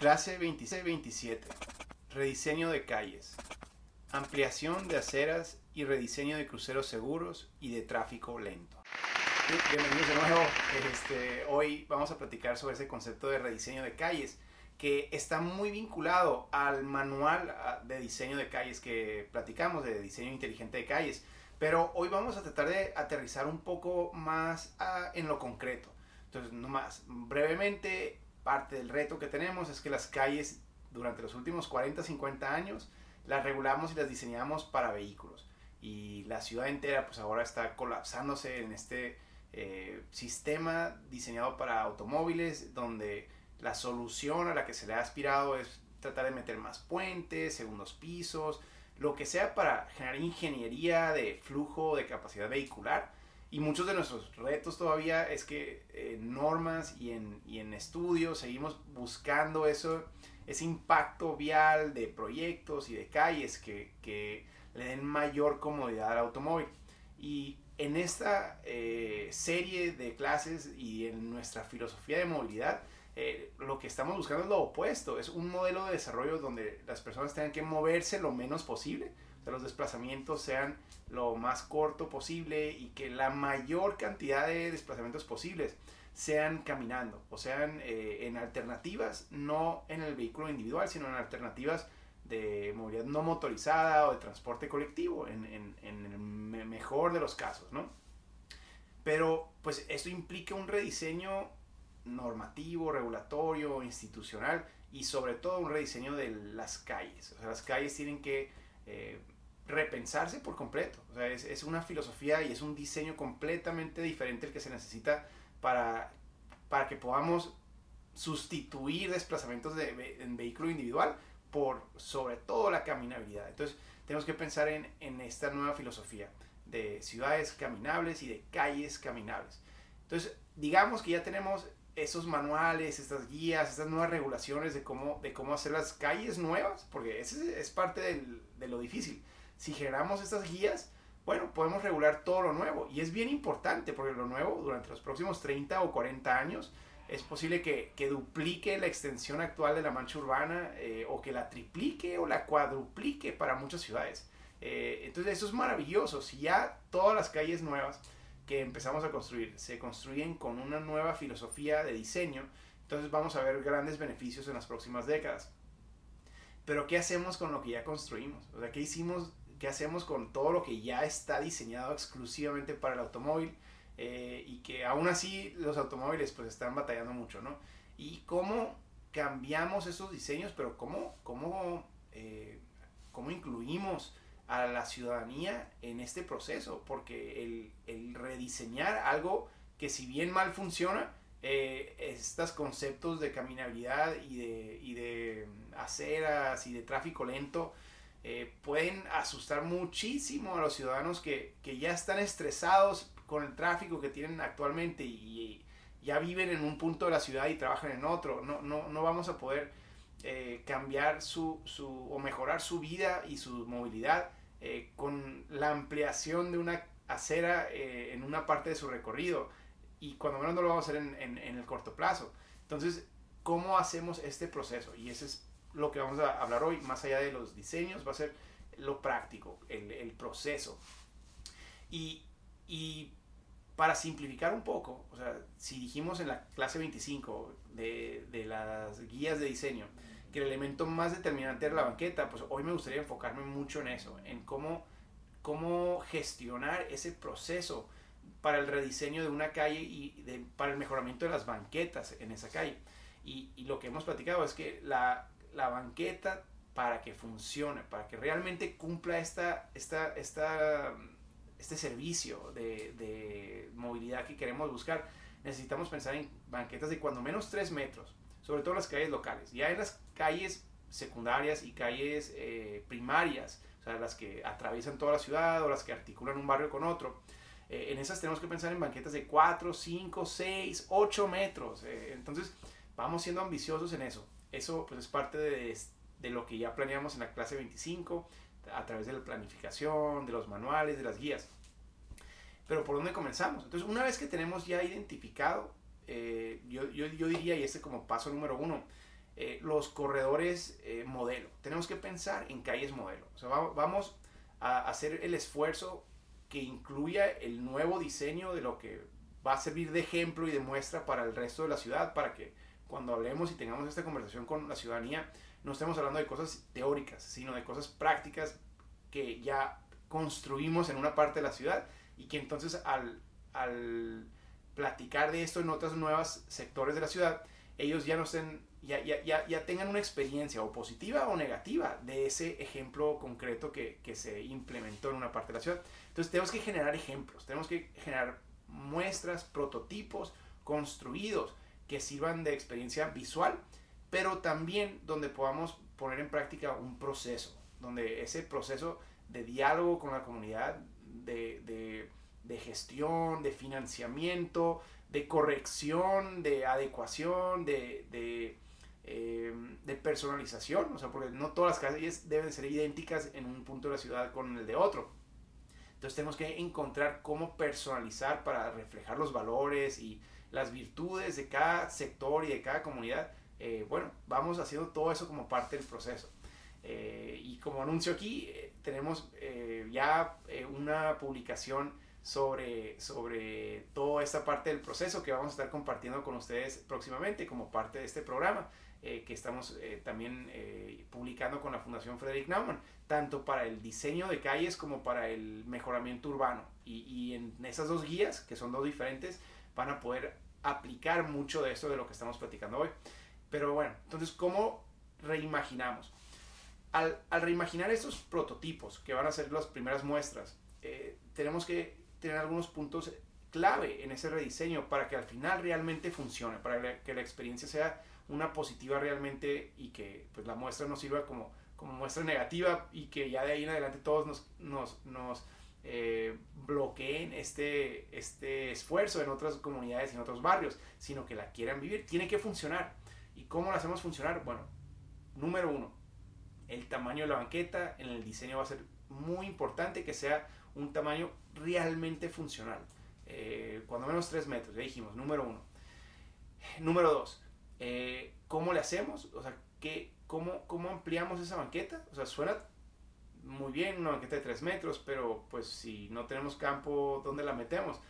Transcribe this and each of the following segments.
Clase 26-27. Rediseño de calles. Ampliación de aceras y rediseño de cruceros seguros y de tráfico lento. Bienvenidos de nuevo. Este, hoy vamos a platicar sobre ese concepto de rediseño de calles que está muy vinculado al manual ah, de diseño de calles que platicamos, de diseño inteligente de calles. Pero hoy vamos a tratar de aterrizar un poco más ah, en lo concreto. Entonces, nomás, brevemente, parte del reto que tenemos es que las calles durante los últimos 40, 50 años las regulamos y las diseñamos para vehículos. Y la ciudad entera pues ahora está colapsándose en este eh, sistema diseñado para automóviles donde la solución a la que se le ha aspirado es tratar de meter más puentes, segundos pisos, lo que sea para generar ingeniería de flujo de capacidad vehicular y muchos de nuestros retos todavía es que en normas y en, y en estudios seguimos buscando eso, ese impacto vial de proyectos y de calles que, que le den mayor comodidad al automóvil. Y en esta eh, serie de clases y en nuestra filosofía de movilidad, eh, lo que estamos buscando es lo opuesto, es un modelo de desarrollo donde las personas tengan que moverse lo menos posible, los desplazamientos sean lo más corto posible y que la mayor cantidad de desplazamientos posibles sean caminando o sean eh, en alternativas, no en el vehículo individual, sino en alternativas de movilidad no motorizada o de transporte colectivo, en, en, en el mejor de los casos, ¿no? Pero pues esto implica un rediseño normativo, regulatorio, institucional y sobre todo un rediseño de las calles. O sea, las calles tienen que eh, repensarse por completo. O sea, es, es, una filosofía y es un diseño completamente diferente el que se necesita para, para que podamos sustituir desplazamientos de, en vehículo individual por sobre todo la caminabilidad. Entonces, tenemos que pensar en, en esta nueva filosofía de ciudades caminables y de calles caminables. Entonces, digamos que ya tenemos esos manuales, estas guías, estas nuevas regulaciones de cómo, de cómo hacer las calles nuevas, porque ese es parte del, de lo difícil. Si generamos estas guías, bueno, podemos regular todo lo nuevo. Y es bien importante, porque lo nuevo durante los próximos 30 o 40 años es posible que, que duplique la extensión actual de la mancha urbana eh, o que la triplique o la cuadruplique para muchas ciudades. Eh, entonces eso es maravilloso. Si ya todas las calles nuevas que empezamos a construir se construyen con una nueva filosofía de diseño, entonces vamos a ver grandes beneficios en las próximas décadas. Pero ¿qué hacemos con lo que ya construimos? O sea, ¿qué hicimos? ¿Qué hacemos con todo lo que ya está diseñado exclusivamente para el automóvil? Eh, y que aún así los automóviles pues están batallando mucho, ¿no? Y cómo cambiamos esos diseños, pero cómo, cómo, eh, cómo incluimos a la ciudadanía en este proceso, porque el, el rediseñar algo que si bien mal funciona, eh, estos conceptos de caminabilidad y de, y de, aceras y de tráfico lento eh, pueden asustar muchísimo a los ciudadanos que, que, ya están estresados con el tráfico que tienen actualmente y, ya viven en un punto de la ciudad y trabajan en otro. No, no, no vamos a poder eh, cambiar su, su, o mejorar su vida y su movilidad eh, con la ampliación de una acera eh, en una parte de su recorrido y cuando menos no lo vamos a hacer en, en, el corto plazo. Entonces, ¿cómo hacemos este proceso? Y eso es lo que vamos a hablar hoy, más allá de los diseños, va a ser lo práctico, el, el proceso. Y, y, para simplificar un poco, o sea, si dijimos en la clase 25 de, de las guías de diseño, que el elemento más determinante era la banqueta, pues hoy me gustaría enfocarme mucho en eso, en cómo, cómo gestionar ese proceso para el rediseño de una calle y de, para el mejoramiento de las banquetas en esa calle. Y, y lo que hemos platicado es que la, la, banqueta, para que funcione, para que realmente cumpla esta, esta, esta, este servicio de, de movilidad que queremos buscar, necesitamos pensar en banquetas de cuando menos 3 metros, sobre todo las calles locales. Ya en las calles secundarias y calles eh, primarias, o sea, las que atraviesan toda la ciudad o las que articulan un barrio con otro. Eh, en esas tenemos que pensar en banquetas de 4, 5, 6, 8 metros. Eh, entonces, vamos siendo ambiciosos en eso. Eso pues, es parte de, de lo que ya planeamos en la clase 25, a través de la planificación, de los manuales, de las guías. Pero ¿por dónde comenzamos? Entonces, una vez que tenemos ya identificado, yo, yo, yo diría, y este como paso número uno, eh, los corredores eh, modelo. Tenemos que pensar en calles modelo. O sea, vamos a hacer el esfuerzo que incluya el nuevo diseño de lo que va a servir de ejemplo y de muestra para el resto de la ciudad, para que cuando hablemos y tengamos esta conversación con la ciudadanía, no estemos hablando de cosas teóricas, sino de cosas prácticas que ya construimos en una parte de la ciudad y que entonces al, al platicar de esto en otros nuevos sectores de la ciudad, ellos ya no estén, ya, ya, ya, ya, tengan una experiencia o positiva o negativa de ese ejemplo concreto que, que, se implementó en una parte de la ciudad. Entonces tenemos que generar ejemplos, tenemos que generar muestras, prototipos construidos que sirvan de experiencia visual, pero también donde podamos poner en práctica un proceso, donde ese proceso de diálogo con la comunidad, de, de, gestión, de financiamiento, de corrección, de adecuación, de, de, eh, de, personalización, o sea, porque no todas las calles deben ser idénticas en un punto de la ciudad con el de otro. Entonces tenemos que encontrar cómo personalizar para reflejar los valores y las virtudes de cada sector y de cada comunidad. Eh, bueno, vamos haciendo todo eso como parte del proceso. Eh, y como anuncio aquí, tenemos ya una publicación sobre, sobre toda esta parte del proceso que vamos a estar compartiendo con ustedes próximamente como parte de este programa eh, que estamos eh, también eh, publicando con la Fundación Frederick Naumann, tanto para el diseño de calles como para el mejoramiento urbano. Y, y en esas dos guías, que son dos diferentes, van a poder aplicar mucho de esto de lo que estamos platicando hoy. Pero bueno, entonces, ¿cómo reimaginamos? Al, al reimaginar estos prototipos, que van a ser las primeras muestras, tenemos que tener algunos puntos clave en ese rediseño para que al final realmente funcione, para que la experiencia sea una positiva realmente y que pues, la muestra no sirva como, como muestra negativa y que ya de ahí en adelante todos nos, nos, nos eh, bloqueen este, este esfuerzo en otras comunidades y en otros barrios, sino que la quieran vivir. Tiene que funcionar. ¿Y cómo la hacemos funcionar? Bueno, número uno, el tamaño de la banqueta en el diseño va a ser muy importante que sea un tamaño realmente funcional. Eh, cuando menos 3 metros, ya dijimos, número uno. Número dos, eh, ¿cómo le hacemos? O sea, ¿qué, cómo, ¿cómo ampliamos esa banqueta? O sea, suena muy bien una banqueta de 3 metros, pero pues si no tenemos campo, ¿dónde la metemos?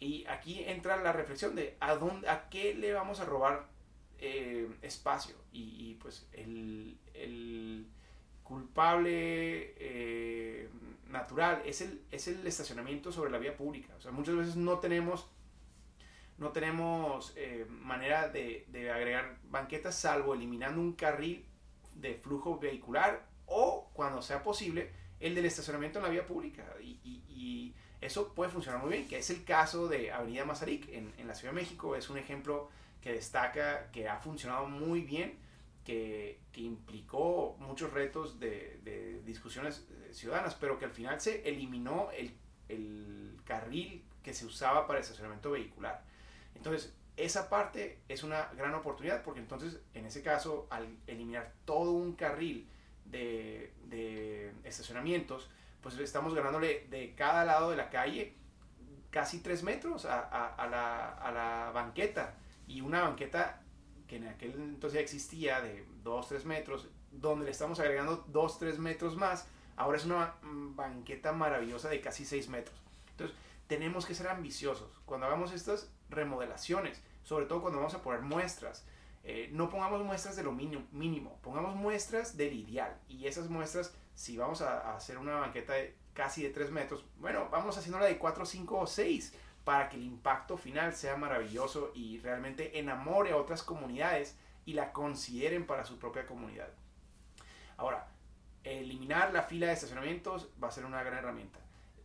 Y aquí entra la reflexión de a, dónde, a qué le vamos a robar eh, espacio. Y, pues el, el culpable eh, natural es el, es el estacionamiento sobre la vía pública. O sea, muchas veces no tenemos, no tenemos eh, manera de, de, agregar banquetas salvo eliminando un carril de flujo vehicular o, cuando sea posible, el del estacionamiento en la vía pública. Y, y, y eso puede funcionar muy bien, que es el caso de Avenida Mazarik en, en la Ciudad de México. Es un ejemplo que destaca que ha funcionado muy bien que, implicó muchos retos de, discusiones eh, ciudadanas, pero que al final se eliminó el, carril que se usaba para el estacionamiento vehicular. Entonces, esa parte es una gran oportunidad porque entonces, en ese caso, al eliminar todo un carril de, estacionamientos, pues estamos ganándole de cada lado de la calle casi 3 metros a, la, a la banqueta. Y una banqueta que en aquel entonces existía de 2-3 metros, donde le estamos agregando 2-3 metros más, ahora es una banqueta maravillosa de casi 6 metros. Entonces, tenemos que ser ambiciosos cuando hagamos estas remodelaciones, sobre todo cuando vamos a poner muestras. Eh, no pongamos muestras de lo mínimo, mínimo, pongamos muestras del ideal. Y esas muestras, si vamos a, hacer una banqueta de casi de 3 metros, bueno, vamos haciéndola de 4, 5 o 6 para que el impacto final sea maravilloso y realmente enamore a otras comunidades y la consideren para su propia comunidad. Ahora, eliminar la fila de estacionamientos va a ser una gran herramienta.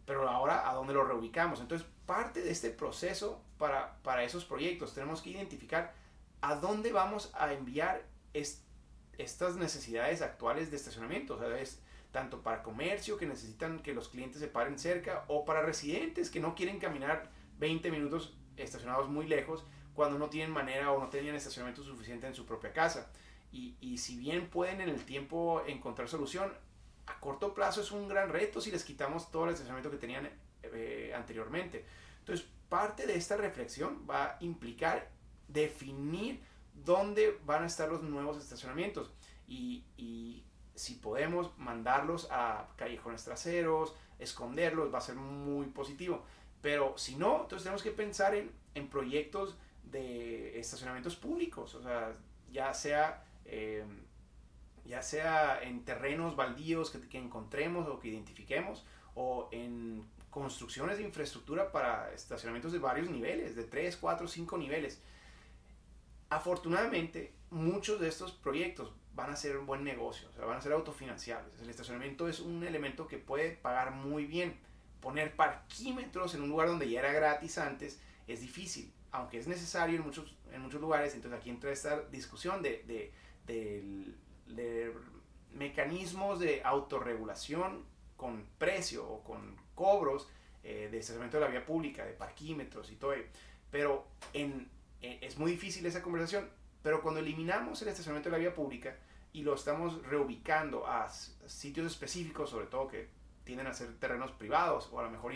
Pero ahora, ¿a dónde lo reubicamos? Entonces, parte de este proceso para, para esos proyectos tenemos que identificar a dónde vamos a enviar estas necesidades actuales de estacionamiento. O sea, es tanto para comercio que necesitan que los clientes se paren cerca o para residentes que no quieren caminar 20 minutos estacionados muy lejos cuando no tienen manera o no tenían estacionamiento suficiente en su propia casa. Y, y, si bien pueden en el tiempo encontrar solución, a corto plazo es un gran reto si les quitamos todo el estacionamiento que tenían eh, anteriormente. Entonces, parte de esta reflexión va a implicar definir dónde van a estar los nuevos estacionamientos y, si podemos mandarlos a callejones traseros, esconderlos, va a ser muy positivo. Pero si no, entonces tenemos que pensar en, proyectos de estacionamientos públicos, o sea, ya sea, eh, ya sea en terrenos baldíos que, que encontremos o que identifiquemos, o en construcciones de infraestructura para estacionamientos de varios niveles, de 3, 4, 5 niveles. Afortunadamente, muchos de estos proyectos van a ser un buen negocio, o van a ser autofinanciables. El estacionamiento es un elemento que puede pagar muy bien. Poner parquímetros en un lugar donde ya era gratis antes es difícil, aunque es necesario en muchos, en muchos lugares. Entonces aquí entra esta discusión de, de, de, mecanismos de autorregulación con precio o con cobros eh, de estacionamiento de la vía pública, de parquímetros y todo. Pero en, es muy difícil esa conversación. Pero cuando eliminamos el estacionamiento de la vía pública y lo estamos reubicando a sitios específicos, sobre todo que tienden a ser terrenos privados o a lo mejor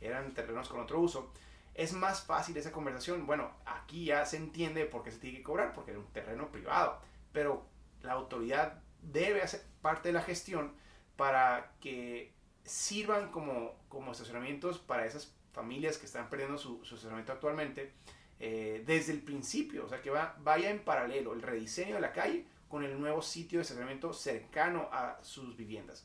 eran terrenos con otro uso, es más fácil esa conversación. Bueno, aquí ya se entiende por qué se tiene que cobrar, porque era un terreno privado, pero la autoridad debe hacer parte de la gestión para que sirvan como, como estacionamientos para esas familias que están perdiendo su, estacionamiento actualmente eh, desde el principio, o sea que va, vaya en paralelo el rediseño de la calle con el nuevo sitio de estacionamiento cercano a sus viviendas.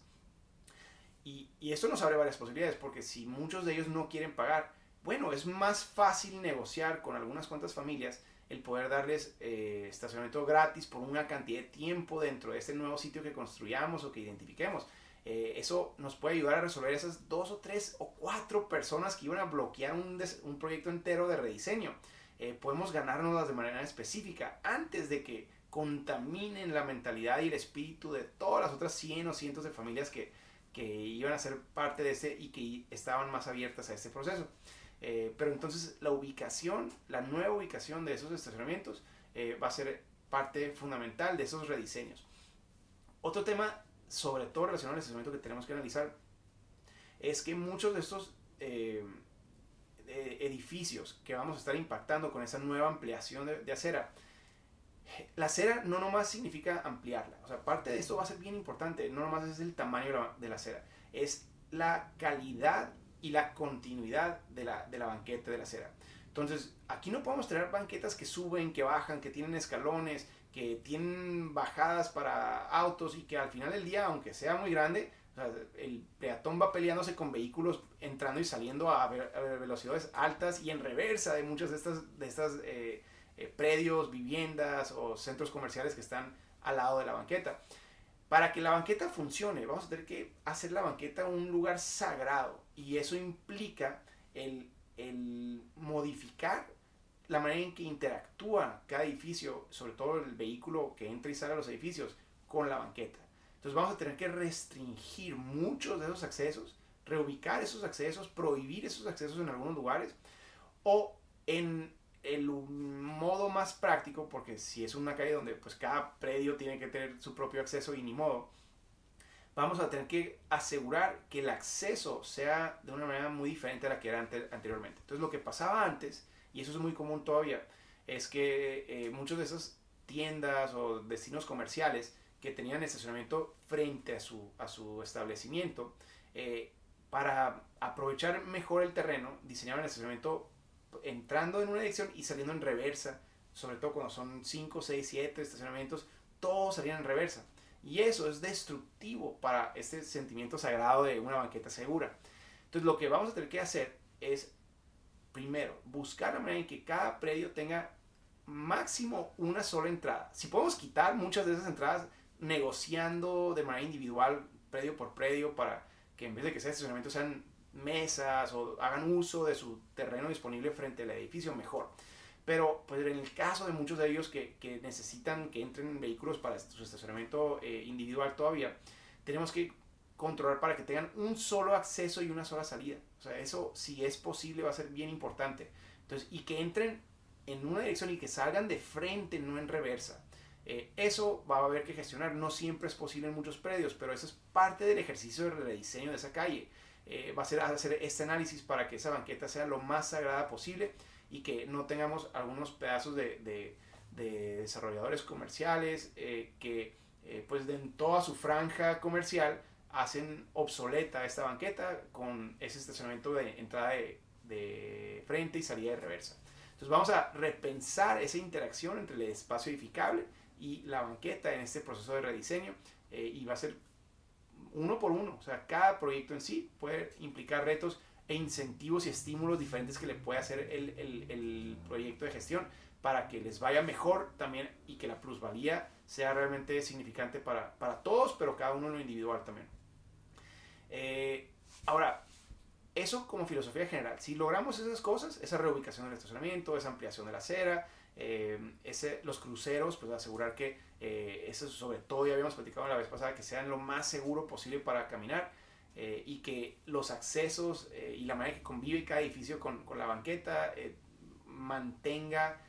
Y, y nos abre varias posibilidades, porque si muchos de ellos no quieren pagar, bueno, es más fácil negociar con algunas cuantas familias el poder darles eh, estacionamiento gratis por una cantidad de tiempo dentro de este nuevo sitio que construyamos o que identifiquemos. Eh, eso nos puede ayudar a resolver esas dos o tres o cuatro personas que iban a bloquear un, un proyecto entero de rediseño. Eh, podemos ganárnoslas de manera específica antes de que contaminen la mentalidad y el espíritu de todas las otras 100 o cientos de familias que, que iban a ser parte de este y que estaban más abiertas a este proceso. Eh, pero entonces la ubicación, la nueva ubicación de esos estacionamientos eh, va a ser parte fundamental de esos rediseños. Otro tema, sobre todo relacionado al estacionamiento que tenemos que analizar, es que muchos de estos eh, edificios que vamos a estar impactando con esa nueva ampliación de, acera, la acera no nomás significa ampliarla, o sea, parte de esto va a ser bien importante, no nomás es el tamaño de la acera, es la calidad y la continuidad de la, de la banqueta de la acera. Entonces, aquí no podemos tener banquetas que suben, que bajan, que tienen escalones, que tienen bajadas para autos y que al final del día, aunque sea muy grande, el peatón va peleándose con vehículos entrando y saliendo a, velocidades altas y en reversa de muchas de estas, de estas eh, eh, predios, viviendas o centros comerciales que están al lado de la banqueta. Para que la banqueta funcione, vamos a tener que hacer la banqueta un lugar sagrado y eso implica el, modificar la manera en que interactúa cada edificio, sobre todo el vehículo que entra y sale a los edificios, con la banqueta. Entonces vamos a tener que restringir muchos de esos accesos, reubicar esos accesos, prohibir esos accesos en algunos lugares o en el modo más práctico, porque si es una calle donde pues cada predio tiene que tener su propio acceso y ni modo, vamos a tener que asegurar que el acceso sea de una manera muy diferente a la que era anteriormente. Entonces lo que pasaba antes, y eso es muy común todavía, es que eh, muchas de esas tiendas o destinos comerciales que tenían estacionamiento frente a su, a su establecimiento, eh, para aprovechar mejor el terreno, diseñaban el estacionamiento entrando en una dirección y saliendo en reversa, sobre todo cuando son 5, 6, 7 estacionamientos, todos salían en reversa. Y eso es destructivo para este sentimiento sagrado de una banqueta segura. Entonces lo que vamos a tener que hacer es, primero, buscar la manera en que cada predio tenga máximo una sola entrada. Si podemos quitar muchas de esas entradas negociando de manera individual, predio por predio, para que en vez de que sea estacionamiento sean mesas o hagan uso de su terreno disponible frente al edificio, mejor. Pero pues en el caso de muchos de ellos que, que necesitan que entren vehículos para su estacionamiento eh, individual todavía, tenemos que controlar para que tengan un solo acceso y una sola salida. O sea, eso si es posible va a ser bien importante. Entonces, y que entren en una dirección y que salgan de frente, no en reversa. Eh, eso va a haber que gestionar. No siempre es posible en muchos predios, pero eso es parte del ejercicio de rediseño de esa calle. Eh, va a ser hacer este análisis para que esa banqueta sea lo más sagrada posible y que no tengamos algunos pedazos de, de desarrolladores comerciales eh, que eh, pues en toda su franja comercial hacen obsoleta esta banqueta con ese estacionamiento de entrada de, de frente y salida de reversa. Entonces vamos a repensar esa interacción entre el espacio edificable y la banqueta en este proceso de rediseño eh, y va a ser uno por uno. O sea, cada proyecto en sí puede implicar retos e incentivos y estímulos diferentes que le puede hacer el, el, el proyecto de gestión para que les vaya mejor también y que la plusvalía sea realmente significante para, para todos, pero cada uno en lo individual también. Eh, ahora, eso como filosofía general. Si logramos esas cosas, esa reubicación del estacionamiento, esa ampliación de la acera, eh, ese, los cruceros, pues asegurar que eh, eso sobre todo, ya habíamos platicado la vez pasada, que sean lo más seguro posible para caminar eh, y que los accesos y la manera que convive cada edificio con, con la banqueta mantenga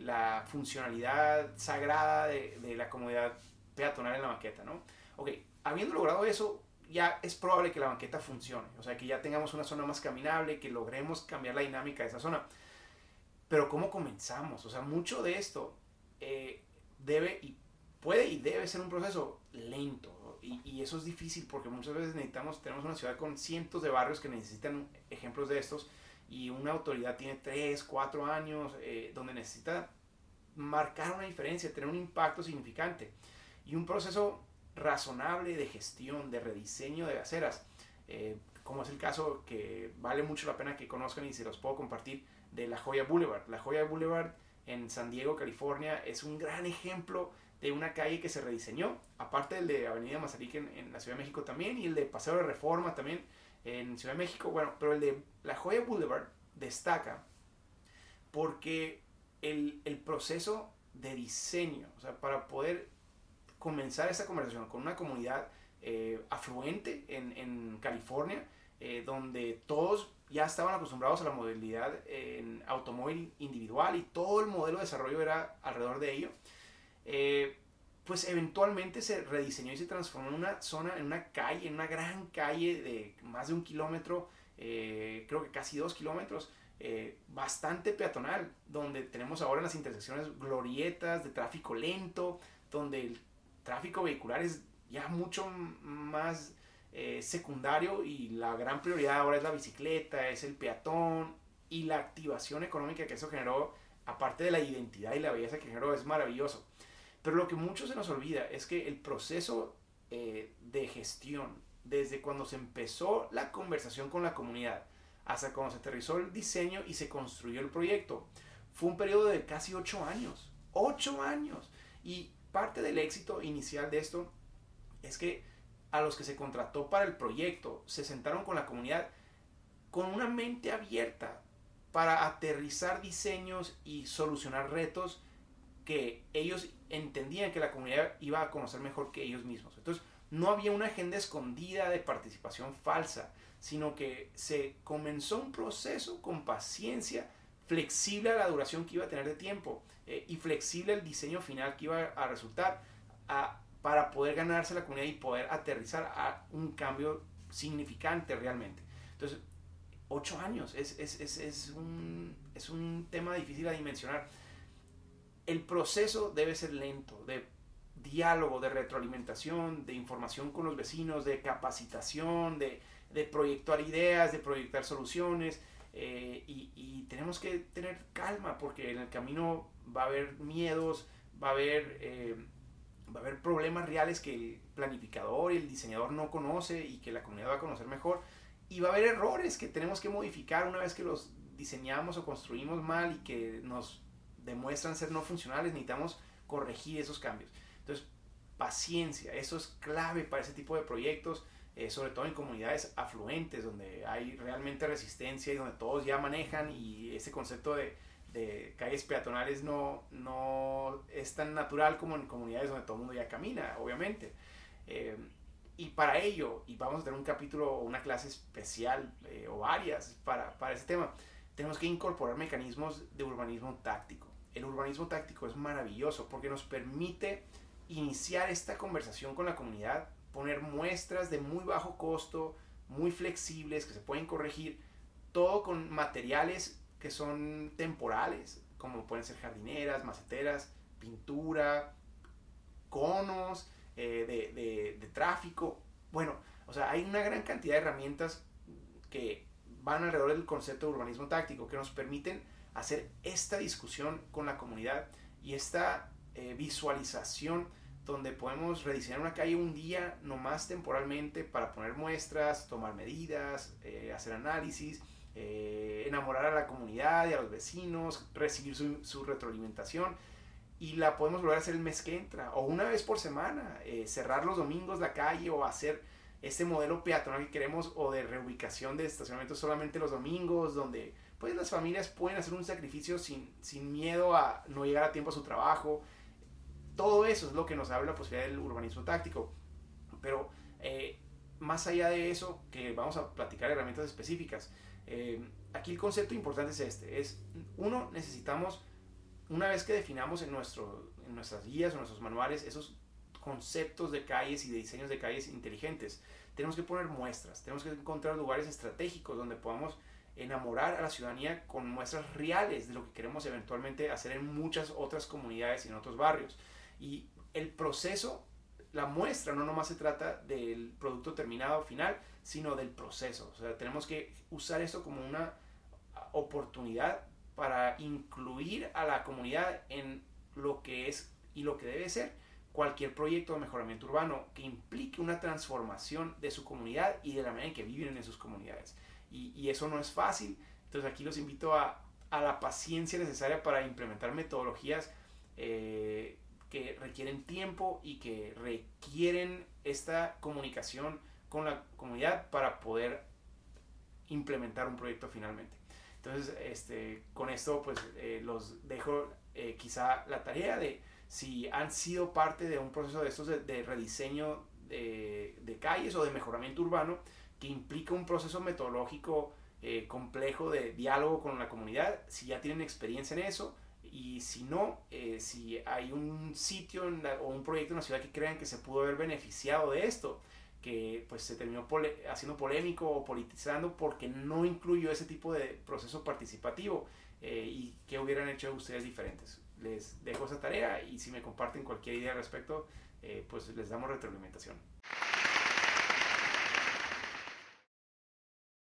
la funcionalidad sagrada de, de, la comunidad peatonal en la banqueta, ¿no? Ok, habiendo logrado eso, ya es probable que la banqueta funcione, o sea, que ya tengamos una zona más caminable, que logremos cambiar la dinámica de esa zona. Pero ¿cómo comenzamos? O sea, mucho de esto eh, debe y puede y debe ser un proceso lento. Y, y, eso es difícil porque muchas veces necesitamos, tenemos una ciudad con cientos de barrios que necesitan ejemplos de estos y una autoridad tiene 3, 4 años eh, donde necesita marcar una diferencia, tener un impacto significante. Y un proceso razonable de gestión, de rediseño de aceras, eh, como es el caso que vale mucho la pena que conozcan y se los puedo compartir de La Joya Boulevard. La Joya Boulevard en San Diego, California, es un gran ejemplo de una calle que se rediseñó, aparte del de Avenida Mazarik en, en, la Ciudad de México también, y el de Paseo de Reforma también en Ciudad de México, bueno, pero el de La Joya Boulevard destaca porque el, el proceso de diseño, o sea, para poder comenzar esta conversación con una comunidad eh, afluente en, en California, eh, donde todos ya estaban acostumbrados a la movilidad en automóvil individual y todo el modelo de desarrollo era alrededor de ello, eh, pues eventualmente se rediseñó y se transformó en una zona, en una calle, en una gran calle de más de un kilómetro, creo que casi dos kilómetros, bastante peatonal, donde tenemos ahora en las intersecciones glorietas de tráfico lento, donde el tráfico vehicular es ya mucho más eh, secundario y la gran prioridad ahora es la bicicleta, es el peatón y la activación económica que eso generó, aparte de la identidad y la belleza que generó, es maravilloso. Pero lo que mucho se nos olvida es que el proceso eh, de gestión, desde cuando se empezó la conversación con la comunidad hasta cuando se aterrizó el diseño y se construyó el proyecto, fue un periodo de casi ocho años. Ocho años. Y parte del éxito inicial de esto es que a los que se contrató para el proyecto se sentaron con la comunidad con una mente abierta para aterrizar diseños y solucionar retos que ellos entendían que la comunidad iba a conocer mejor que ellos mismos. Entonces, no había una agenda escondida de participación falsa, sino que se comenzó un proceso con paciencia flexible a la duración que iba a tener de tiempo eh, y flexible el diseño final que iba a resultar a, para poder ganarse la comunidad y poder aterrizar a un cambio significante realmente. Entonces, ocho años es, es, es, es, un, es un tema difícil a dimensionar. El proceso debe ser lento, de diálogo, de retroalimentación, de información con los vecinos, de capacitación, de, de proyectar ideas, de proyectar soluciones, eh, y, tenemos que tener calma porque en el camino va a haber miedos, va a haber, eh, va a haber problemas reales que el planificador y el diseñador no conoce y que la comunidad va a conocer mejor. Y va a haber errores que tenemos que modificar una vez que los diseñamos o construimos mal y que nos demuestran ser no funcionales. Necesitamos corregir esos cambios. Entonces, paciencia, eso es clave para ese tipo de proyectos. Eh, sobre todo en comunidades afluentes donde hay realmente resistencia y donde todos ya manejan y ese concepto de, de calles peatonales no, no es tan natural como en comunidades donde todo el mundo ya camina, obviamente. Eh, y para ello, y vamos a tener un capítulo o una clase especial eh, o varias para, para ese tema, tenemos que incorporar mecanismos de urbanismo táctico. El urbanismo táctico es maravilloso porque nos permite iniciar esta conversación con la comunidad poner muestras de muy bajo costo, muy flexibles, que se pueden corregir, todo con materiales que son temporales, como pueden ser jardineras, maceteras, pintura, conos, de, de tráfico. Bueno, o sea, hay una gran cantidad de herramientas que van alrededor del concepto de urbanismo táctico que nos permiten hacer esta discusión con la comunidad y esta eh, visualización donde podemos rediseñar una calle un día nomás temporalmente para poner muestras, tomar medidas, eh, hacer análisis, eh, enamorar a la comunidad y a los vecinos, recibir su, retroalimentación y la podemos volver a hacer el mes que entra o una vez por semana, cerrar los domingos la calle o hacer este modelo peatonal que queremos o de reubicación de estacionamientos solamente los domingos donde pues las familias pueden hacer un sacrificio sin, sin miedo a no llegar a tiempo a su trabajo. Todo eso es lo que nos habla la posibilidad del urbanismo táctico. Pero eh, más allá de eso, que vamos a platicar herramientas específicas, eh, aquí el concepto importante es este. Es, uno, necesitamos, una vez que definamos en, nuestro, en nuestras guías o nuestros manuales esos conceptos de calles y de diseños de calles inteligentes, tenemos que poner muestras, tenemos que encontrar lugares estratégicos donde podamos enamorar a la ciudadanía con muestras reales de lo que queremos eventualmente hacer en muchas otras comunidades y en otros barrios. Y el proceso, la muestra, no nomás se trata del producto terminado final, sino del proceso. O sea, tenemos que usar esto como una oportunidad para incluir a la comunidad en lo que es y lo que debe ser cualquier proyecto de mejoramiento urbano que implique una transformación de su comunidad y de la manera en que viven en sus comunidades y, eso no es fácil. Entonces aquí los invito a, a la paciencia necesaria para implementar metodologías eh, que requieren tiempo y que requieren esta comunicación con la comunidad para poder implementar un proyecto finalmente. Entonces, este, con esto, pues eh, los dejo eh, quizá la tarea de si han sido parte de un proceso de estos de, de rediseño de, de, calles o de mejoramiento urbano, que implica un proceso metodológico eh, complejo de diálogo con la comunidad, si ya tienen experiencia en eso y si no, eh, si hay un sitio o un proyecto en la ciudad que crean que se pudo haber beneficiado de esto, que pues se terminó haciendo polémico o politizando porque no incluyó ese tipo de proceso participativo eh, y que hubieran hecho ustedes diferentes. Les dejo esa tarea y si me comparten cualquier idea al respecto, pues les damos retroalimentación.